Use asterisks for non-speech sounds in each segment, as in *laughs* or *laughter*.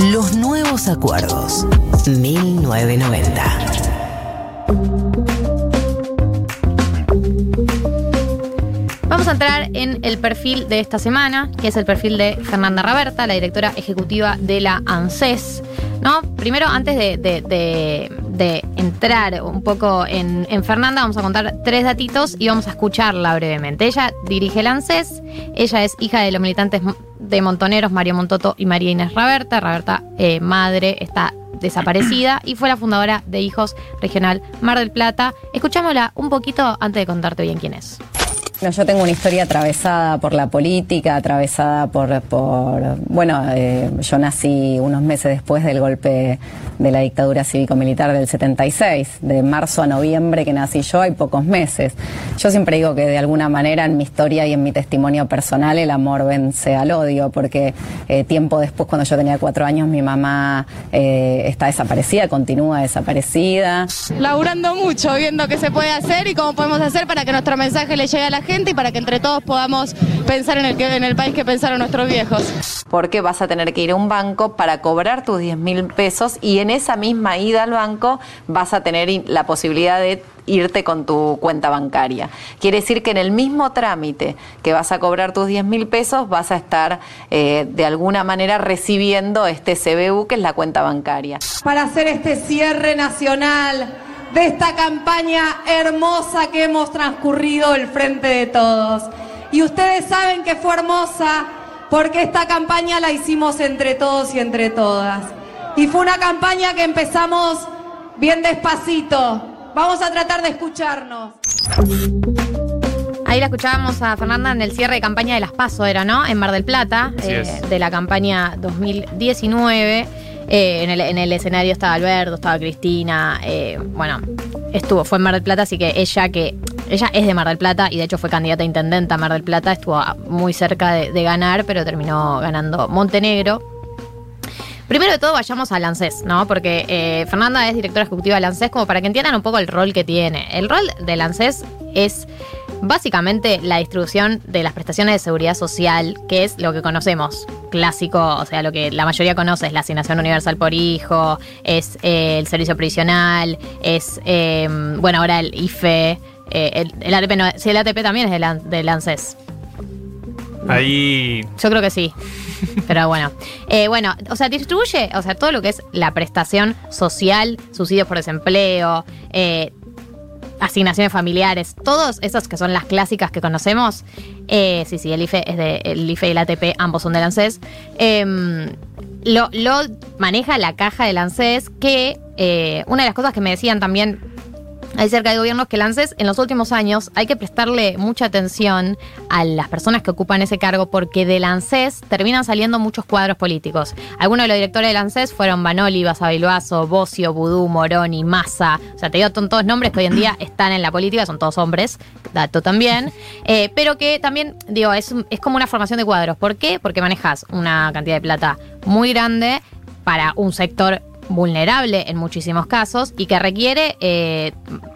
Los nuevos acuerdos. 1990. Vamos a entrar en el perfil de esta semana, que es el perfil de Fernanda Raberta, la directora ejecutiva de la ANSES. ¿no? Primero, antes de, de- entrar un poco en, en Fernanda, vamos a contar tres datitos y vamos a escucharla brevemente. Ella dirige el ANSES, ella es hija de los militantes de Montoneros, Mario Montoto y María Inés Raberta. Raberta, eh, madre, está desaparecida y fue la fundadora de Hijos Regional Mar del Plata. Escuchámosla un poquito antes de contarte bien quién es. No, yo tengo una historia atravesada por la política, atravesada por, bueno, eh, yo nací unos meses después del golpe de la dictadura cívico-militar del 76, de marzo a noviembre que nací yo, hay pocos meses. Yo siempre digo que de alguna manera en mi historia y en mi testimonio personal el amor vence al odio, porque eh, tiempo después, cuando yo tenía cuatro años, mi mamá eh, está desaparecida, continúa desaparecida. laburando mucho, viendo qué se puede hacer y cómo podemos hacer para que nuestro mensaje le llegue a la gente y para que entre todos podamos pensar en el, que, en el país que pensaron nuestros viejos. porque vas a tener que ir a un banco para cobrar tus 10 mil pesos y en esa misma ida al banco vas a tener la posibilidad de irte con tu cuenta bancaria. Quiere decir que en el mismo trámite que vas a cobrar tus 10 mil pesos vas a estar eh, de alguna manera recibiendo este CBU que es la cuenta bancaria. para hacer este cierre nacional de esta campaña hermosa que hemos transcurrido el frente de todos. Y ustedes saben que fue hermosa porque esta campaña la hicimos entre todos y entre todas. Y fue una campaña que empezamos bien despacito. Vamos a tratar de escucharnos. Ahí la escuchábamos a Fernanda en el cierre de campaña de las PASO, era, ¿no? En Mar del Plata, eh, de la campaña 2019. Eh, en, el, en el escenario estaba Alberto, estaba Cristina. eh, bueno, estuvo, fue en Mar del Plata, así que ella que. Ella es de Mar del Plata y de hecho fue candidata a intendenta a Mar del Plata, estuvo muy cerca de, de ganar, pero terminó ganando Montenegro. Primero de todo vayamos al ANSES, ¿no? Porque eh, Fernanda es directora ejecutiva del ANSES como para que entiendan un poco el rol que tiene. El rol del ANSES es básicamente la distribución de las prestaciones de seguridad social, que es lo que conocemos, clásico, o sea, lo que la mayoría conoce es la asignación universal por hijo, es eh, el servicio previsional, es, eh, bueno, ahora el IFE, eh, el, el ATP, no, sí, el ATP también es del, del ANSES. Ahí Yo creo que sí. Pero bueno. Eh, bueno, o sea, distribuye, o sea, todo lo que es la prestación social, subsidios por desempleo, eh, asignaciones familiares, todos esos que son las clásicas que conocemos. Eh, sí, sí, el IFE es de el IFE y el ATP, ambos son del ANSES. em, lo, lo maneja la caja del ANSES, que eh, una de las cosas que me decían también hay cerca de gobiernos que el ANSES en los últimos años hay que prestarle mucha atención a las personas que ocupan ese cargo porque del ANSES terminan saliendo muchos cuadros políticos. Algunos de los directores del ANSES fueron Banoli, Basavilbaso, Bocio, Budú, Moroni, Massa. O sea, te digo, son todos nombres que hoy en día están en la política, son todos hombres, dato también. *laughs* Eh, pero que también, digo, es, es como una formación de cuadros. ¿Por qué? Porque manejas una cantidad de plata muy grande para un sector vulnerable en muchísimos casos y que requiere eh,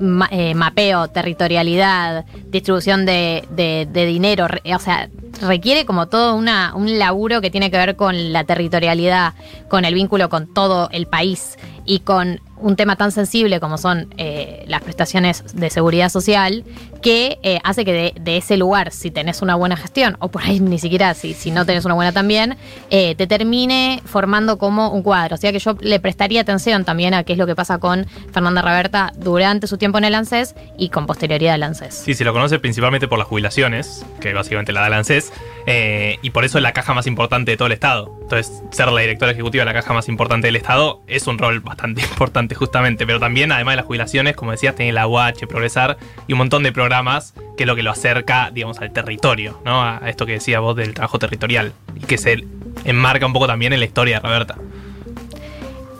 ma- eh, mapeo, territorialidad, distribución de, dinero, o sea, requiere como todo una, un laburo que tiene que ver con la territorialidad, con el vínculo con todo el país y con un tema tan sensible como son eh, las prestaciones de seguridad social, que eh, hace que de, ese lugar, si tenés una buena gestión, o por ahí ni siquiera si, si no tenés una buena también, eh, te termine formando como un cuadro. O sea que yo le prestaría atención también a qué es lo que pasa con Fernanda Raberta durante su tiempo en el ANSES y con posterioridad al ANSES. Sí, se lo conoce principalmente por las jubilaciones, que básicamente la da el ANSES, eh, y por eso es la caja más importante de todo el Estado. Entonces, ser la directora ejecutiva de la caja más importante del Estado es un rol bastante *laughs* importante justamente, pero también, además de las jubilaciones, como decías, tiene la UH, Progresar y un montón de programas que es lo que lo acerca, digamos, al territorio, ¿no? A esto que decías vos del trabajo territorial, y que se enmarca un poco también en la historia de Roberta.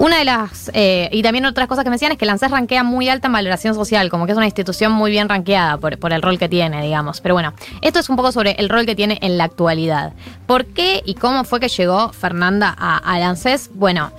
Una de las, eh, y también otras cosas que me decían es que el ANSES rankea muy alta en valoración social, como que es una institución muy bien rankeada por, el rol que tiene, digamos. Pero bueno, esto es un poco sobre el rol que tiene en la actualidad. ¿Por qué y cómo fue que llegó Fernanda a- al? Bueno,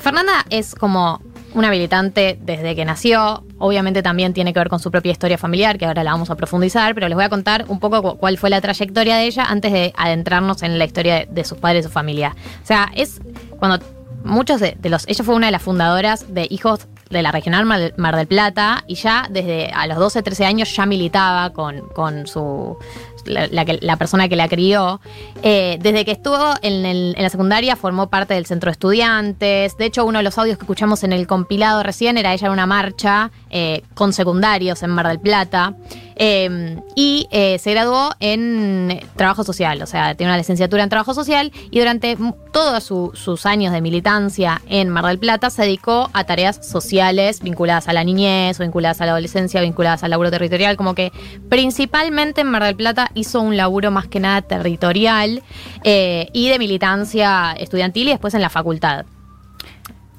Fernanda es como una militante desde que nació. Obviamente también tiene que ver con su propia historia familiar, que ahora la vamos a profundizar, pero les voy a contar un poco cu- cuál fue la trayectoria de ella antes de adentrarnos en la historia de, sus padres y su familia. O sea, es cuando muchos de, los. Ella fue una de las fundadoras de Hijos de la Regional Mar Mar del Plata y ya desde a los 12, 13 años ya militaba con, con su. La, persona que la crió. Eh, desde que estuvo en la secundaria formó parte del centro de estudiantes. De hecho, uno de los audios que escuchamos en el compilado recién era ella en una marcha eh, con secundarios en Mar del Plata. Eh, y eh, se graduó en trabajo social, o sea, tiene una licenciatura en trabajo social y durante todos su- sus años de militancia en Mar del Plata se dedicó a tareas sociales vinculadas a la niñez vinculadas a la adolescencia, vinculadas al laburo territorial, como que principalmente en Mar del Plata hizo un laburo más que nada territorial eh, y de militancia estudiantil y después en la facultad.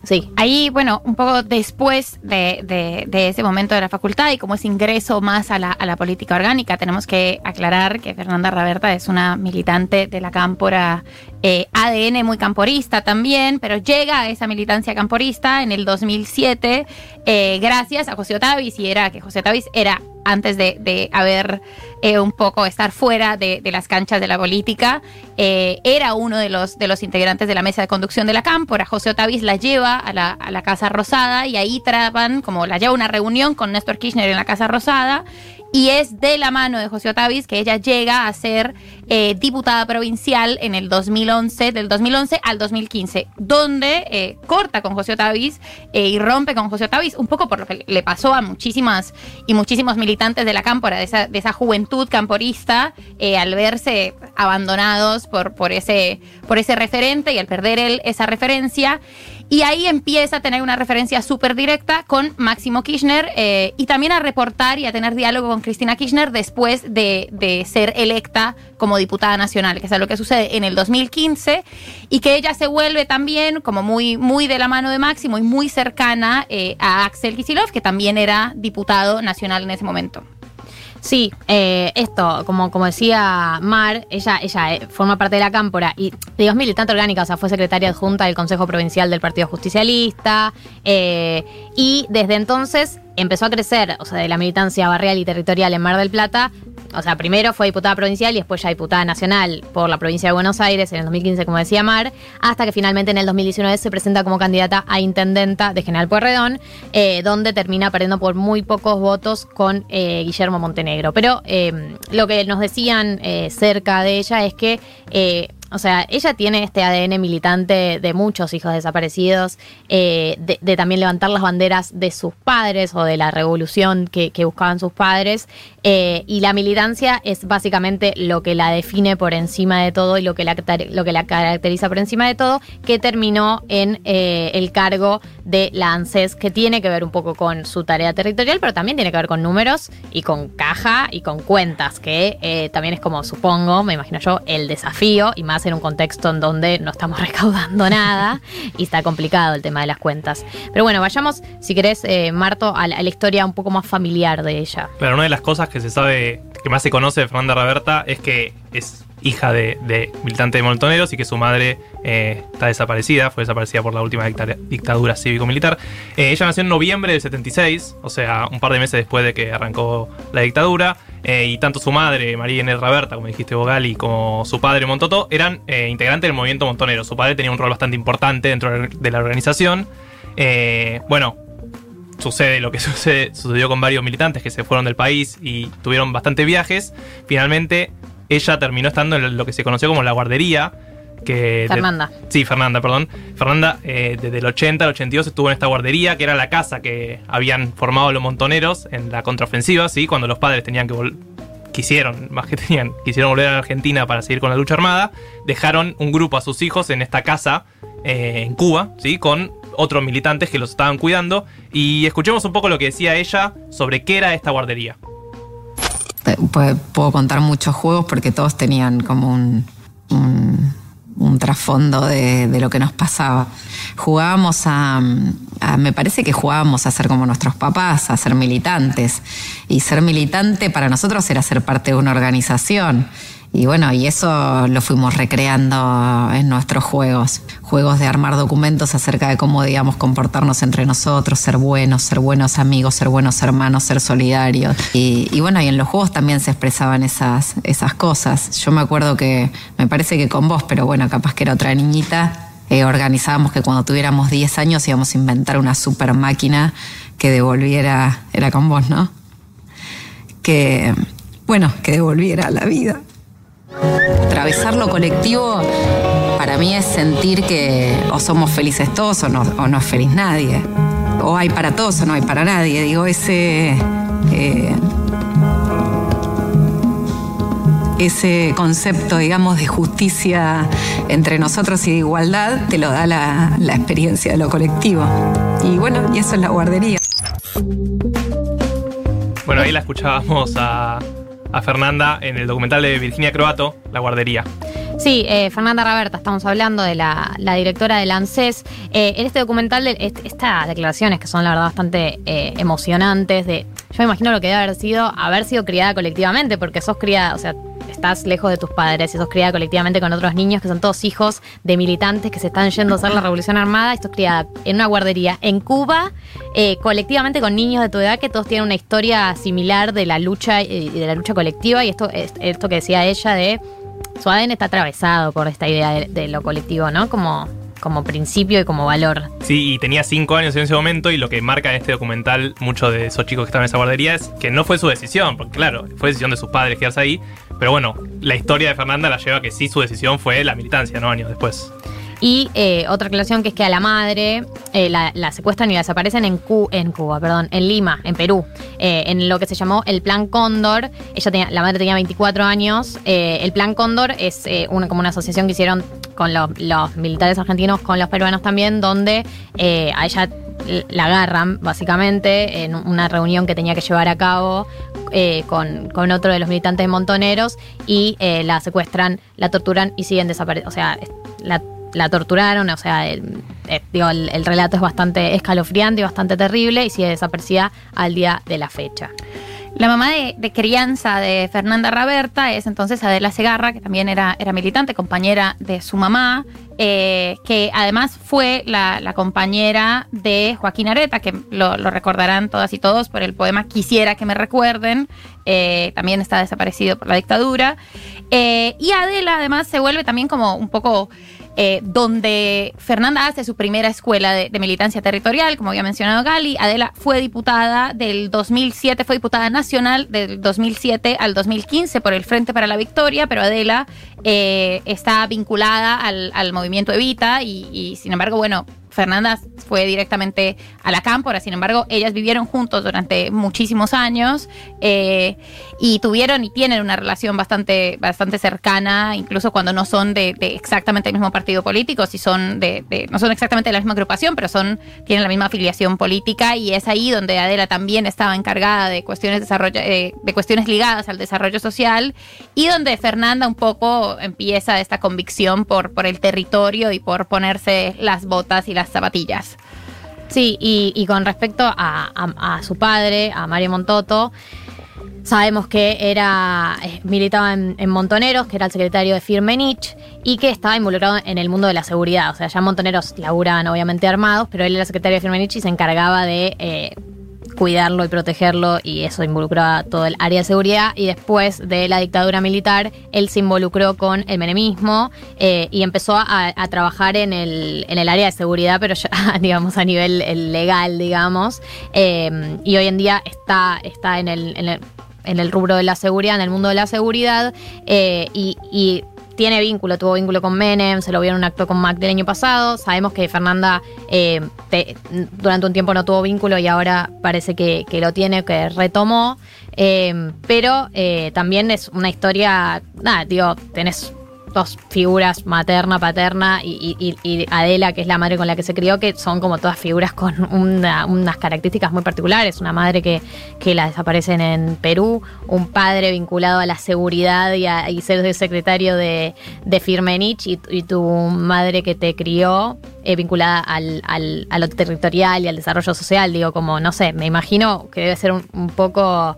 Sí. Ahí, bueno, un poco después de, de- ese momento de la facultad y como ese ingreso más a la, a la política orgánica, tenemos que aclarar que Fernanda Raberta es una militante de la cámpora eh, ADN muy camporista también, pero llega a esa militancia camporista en el 2007 eh, gracias a José Otavis y era que José Otavis era antes de, de haber eh, un poco estar fuera de, de las canchas de la política, eh, era uno de los, de los integrantes de la mesa de conducción de la Cámpora. José Otavis la lleva a la, a la Casa Rosada y ahí traban, como la lleva una reunión con Néstor Kirchner en la Casa Rosada. Y es de la mano de José Otavis que ella llega a ser eh, diputada provincial en el 2011, del 2011 al 2015, donde corta con José Otavis y rompe con José Otavis, un poco por lo que le pasó a muchísimas y muchísimos militantes de la cámpora, de esa, de esa juventud camporista, eh, al verse abandonados por, ese, referente y al perder esa referencia. Y ahí empieza a tener una referencia súper directa con Máximo Kirchner eh, y también a reportar y a tener diálogo con Cristina Kirchner después de, ser electa como diputada nacional, que es lo que sucede en el 2015, y que ella se vuelve también como muy, de la mano de Máximo y muy cercana eh, a Axel Kicillof, que también era diputado nacional en ese momento. Sí, eh, esto, como, como decía Mar, ella, ella eh, forma parte de la cámpora y, digo, es militante orgánica, o sea, fue secretaria adjunta del Consejo Provincial del Partido Justicialista eh, y desde entonces empezó a crecer, o sea, de la militancia barrial y territorial en Mar del Plata. O sea, primero fue diputada provincial y después ya diputada nacional por la provincia de Buenos Aires en el 2015, como decía Mar, hasta que finalmente en el 2019 se presenta como candidata a intendenta de General Pueyrredón, eh, donde termina perdiendo por muy pocos votos con eh, Guillermo Montenegro. Pero eh, lo que nos decían cerca de ella es que o sea, ella tiene este ADN militante de muchos hijos desaparecidos, eh, de, también levantar las banderas de sus padres o de la revolución que, buscaban sus padres. eh, y la militancia es básicamente lo que la define por encima de todo y lo que la, lo que la caracteriza por encima de todo, que terminó en eh, el cargo de la ANSES, que tiene que ver un poco con su tarea territorial, pero también tiene que ver con números y con caja y con cuentas, que también es como, supongo, me imagino yo, el desafío, y más en un contexto en donde no estamos *laughs* recaudando nada y está complicado el tema de las cuentas. Pero bueno, vayamos, si querés, eh, Marto, a la, historia un poco más familiar de ella. Claro, una de las cosas que se sabe, que más se conoce de Fernanda Raberta es que es hija de, militante de Montoneros y que su madre eh, está desaparecida, fue desaparecida por la última dicta- dictadura cívico-militar. Eh, ella nació en noviembre del 76, o sea, un par de meses después de que arrancó la dictadura, eh, y tanto su madre, María Inés Raberta, como dijiste Bogali, como su padre Montoto, eran eh, integrantes del movimiento montonero. Su padre tenía un rol bastante importante dentro de la organización. Eh, bueno, sucede lo que *laughs* sucede, sucedió con varios militantes que se fueron del país y tuvieron bastantes viajes. Finalmente, ella terminó estando en lo que se conoció como la guardería. Que de- Fernanda. sí, Fernanda, perdón. Fernanda, eh, desde el 80 al 82 estuvo en esta guardería, que era la casa que habían formado los montoneros en la contraofensiva, ¿sí? Cuando los padres tenían que vol- quisieron, *laughs* más que tenían, quisieron volver a la Argentina para seguir con la lucha armada, dejaron un grupo a sus hijos en esta casa eh, en Cuba, ¿sí? Con otros militantes que los estaban cuidando. Y escuchemos un poco lo que decía ella sobre qué era esta guardería. Te- Puedo, puedo contar muchos juegos porque todos tenían como un, un- un trasfondo de, lo que nos pasaba. Jugábamos a- me parece que jugábamos a ser como nuestros papás, a ser militantes. Y ser militante para nosotros era ser parte de una organización. Y bueno, y eso lo fuimos recreando en nuestros juegos. Juegos de armar documentos acerca de cómo, digamos, comportarnos entre nosotros, ser buenos, ser buenos amigos, ser buenos hermanos, ser solidarios. Y, bueno, y en los juegos también se expresaban esas, esas cosas. Yo me acuerdo que, me parece que con vos, pero bueno, capaz que era otra niñita, eh, organizábamos que cuando tuviéramos 10 años íbamos a inventar una super máquina que devolviera, era con vos, ¿no? Que, bueno, que devolviera la vida. Atravesar lo colectivo para mí es sentir que o somos felices todos o no, es feliz nadie. O hay para todos o no hay para nadie. Digo, ese... eh, ese concepto, digamos, de justicia entre nosotros y de igualdad te lo da la, la experiencia de lo colectivo. Y bueno, y eso es la guardería. Bueno, ahí la escuchábamos a, a Fernanda en el documental de Virginia Croato, La Guardería. Sí, eh, Fernanda Raberta, estamos hablando de la, directora del ANSES. Eh, en este documental, estas declaraciones que son la verdad bastante eh, emocionantes, de, yo me imagino lo que debe haber sido haber sido criada colectivamente, porque sos criada, o sea, estás lejos de tus padres y sos criada colectivamente con otros niños que son todos hijos de militantes que se están yendo a hacer la revolución armada y sos criada en una guardería en Cuba, eh, colectivamente con niños de tu edad que todos tienen una historia similar de la lucha y de la lucha colectiva y esto, es- esto que decía ella de su ADN está atravesado por esta idea de, de lo colectivo, ¿no? Como, como principio y como valor. Sí, y tenía cinco años en ese momento y lo que marca en este documental muchos de esos chicos que estaban en esa guardería es que no fue su decisión, porque claro, fue decisión de sus padres quedarse ahí, pero bueno, la historia de Fernanda la lleva a que sí su decisión fue la militancia, ¿no? Años después. Y eh, otra aclaración que es que a la madre eh, la, la secuestran y la desaparecen en, Cu- en Cuba, perdón, en Lima, en Perú, eh, en lo que se llamó el Plan Cóndor. Ella tenía, la madre tenía 24 años. El Plan Cóndor es una, como una asociación que hicieron con los, los militares argentinos, con los peruanos también, donde eh, a ella la agarran básicamente en una reunión que tenía que llevar a cabo eh, con, con otro de los militantes Montoneros y eh, la secuestran, la torturan y siguen desapareciendo. O sea, la, la torturaron, o sea, el, eh, digo, el relato es bastante escalofriante y bastante terrible y sigue desaparecida al día de la fecha. La mamá de, crianza de Fernanda Raberta es entonces Adela Segarra, que también era, era militante, compañera de su mamá, eh, que además fue la, compañera de Joaquín Areta, que lo, lo recordarán todas y todos por el poema Quisiera que me recuerden, eh, también está desaparecido por la dictadura. Eh, y Adela además se vuelve también como un poco eh, donde Fernanda hace su primera escuela de, de militancia territorial, como había mencionado Gali. Adela fue diputada del 2007, fue diputada nacional del 2007 al 2015 por el Frente para la Victoria, pero Adela eh, está vinculada al, movimiento Evita y, sin embargo, bueno, Fernanda fue directamente a la cámpora, sin embargo, ellas vivieron juntos durante muchísimos años eh, y tuvieron y tienen una relación bastante, bastante cercana, incluso cuando no son de, exactamente el mismo partido político, si son de, de- no son exactamente de la misma agrupación, pero son, tienen la misma afiliación política y es ahí donde Adela también estaba encargada de cuestiones, desarrollo, eh, de cuestiones ligadas al desarrollo social y donde Fernanda un poco empieza esta convicción por, por el territorio y por ponerse las botas y las zapatillas. Sí, y, y con respecto a, a- su padre, a Mario Montoto, sabemos que era eh, militaba en, Montoneros, que era el secretario de Firmenich, y que estaba involucrado en el mundo de la seguridad. O sea, ya Montoneros laburaban obviamente armados, pero él era secretario de Firmenich y se encargaba de eh, cuidarlo y protegerlo, y eso involucraba todo el área de seguridad. Y después de la dictadura militar, él se involucró con el menemismo eh, y empezó a, trabajar en el, en el área de seguridad, pero ya, *laughs* digamos, a nivel eh, legal, digamos. Eh, y hoy en día está, está en el, en el rubro de la seguridad, en el mundo de la seguridad, y tiene vínculo, tuvo vínculo con Menem, se lo vio en un acto con Mac del año pasado. Sabemos que Fernanda eh, te- durante un tiempo no tuvo vínculo y ahora parece que, que lo tiene, que retomó. Eh, pero eh, también es una historia, nada, digo, tenés dos figuras, materna, paterna y, y- Adela, que es la madre con la que se crió, que son como todas figuras con una- unas características muy particulares. Una madre que, que la desaparecen en Perú, un padre vinculado a la seguridad y, a, y ser secretario de, de Firmenich y, y tu madre que te crió eh, vinculada al, al- a lo territorial y al desarrollo social. Digo, como, no sé, me imagino que debe ser un poco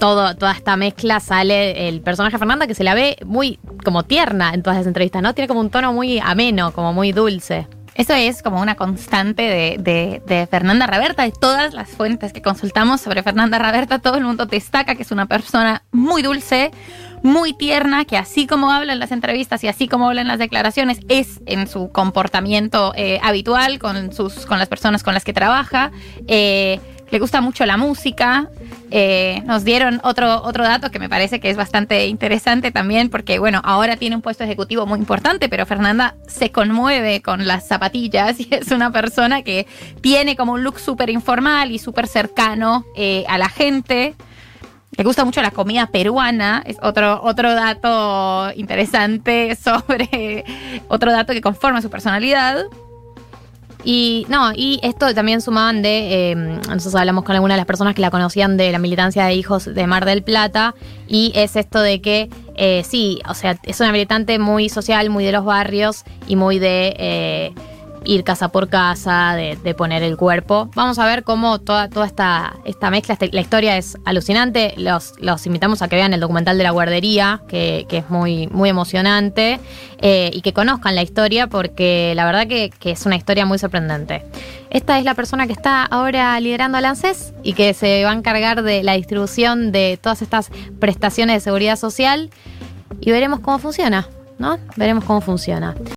todo, toda esta mezcla sale el personaje Fernanda que se la ve muy como tierna en todas las entrevistas, ¿no? Tiene como un tono muy ameno, como muy dulce. Eso es como una constante de Fernanda Raberta. De todas las fuentes que consultamos sobre Fernanda Raberta, todo el mundo destaca que es una persona muy dulce, muy tierna, que así como habla en las entrevistas y así como habla en las declaraciones, es en su comportamiento eh, habitual con, sus, con las personas con las que trabaja. Eh, le gusta mucho la música. Eh, nos dieron otro, otro dato que me parece que es bastante interesante también, porque bueno, ahora tiene un puesto ejecutivo muy importante, pero Fernanda se conmueve con las zapatillas y *laughs* es una persona que tiene como un look súper informal y súper cercano eh, a la gente. Le gusta mucho la comida peruana, es otro, otro dato interesante *laughs* sobre otro dato que conforma su personalidad. Y no, y esto también sumaban de, eh, nosotros hablamos con algunas de las personas que la conocían de la militancia de hijos de Mar del Plata, y es esto de que eh, sí, o sea, es una militante muy social, muy de los barrios y muy de eh, ir casa por casa, de, poner el cuerpo. Vamos a ver cómo toda, toda esta, esta mezcla, este- la historia es alucinante. Los, los invitamos a que vean el documental de la guardería, que, que es muy, muy emocionante, eh, y que conozcan la historia, porque la verdad que, que es una historia muy sorprendente. Esta es la persona que está ahora liderando al ANSES y que se va a encargar de la distribución de todas estas prestaciones de seguridad social y veremos cómo funciona, ¿no? Veremos cómo funciona.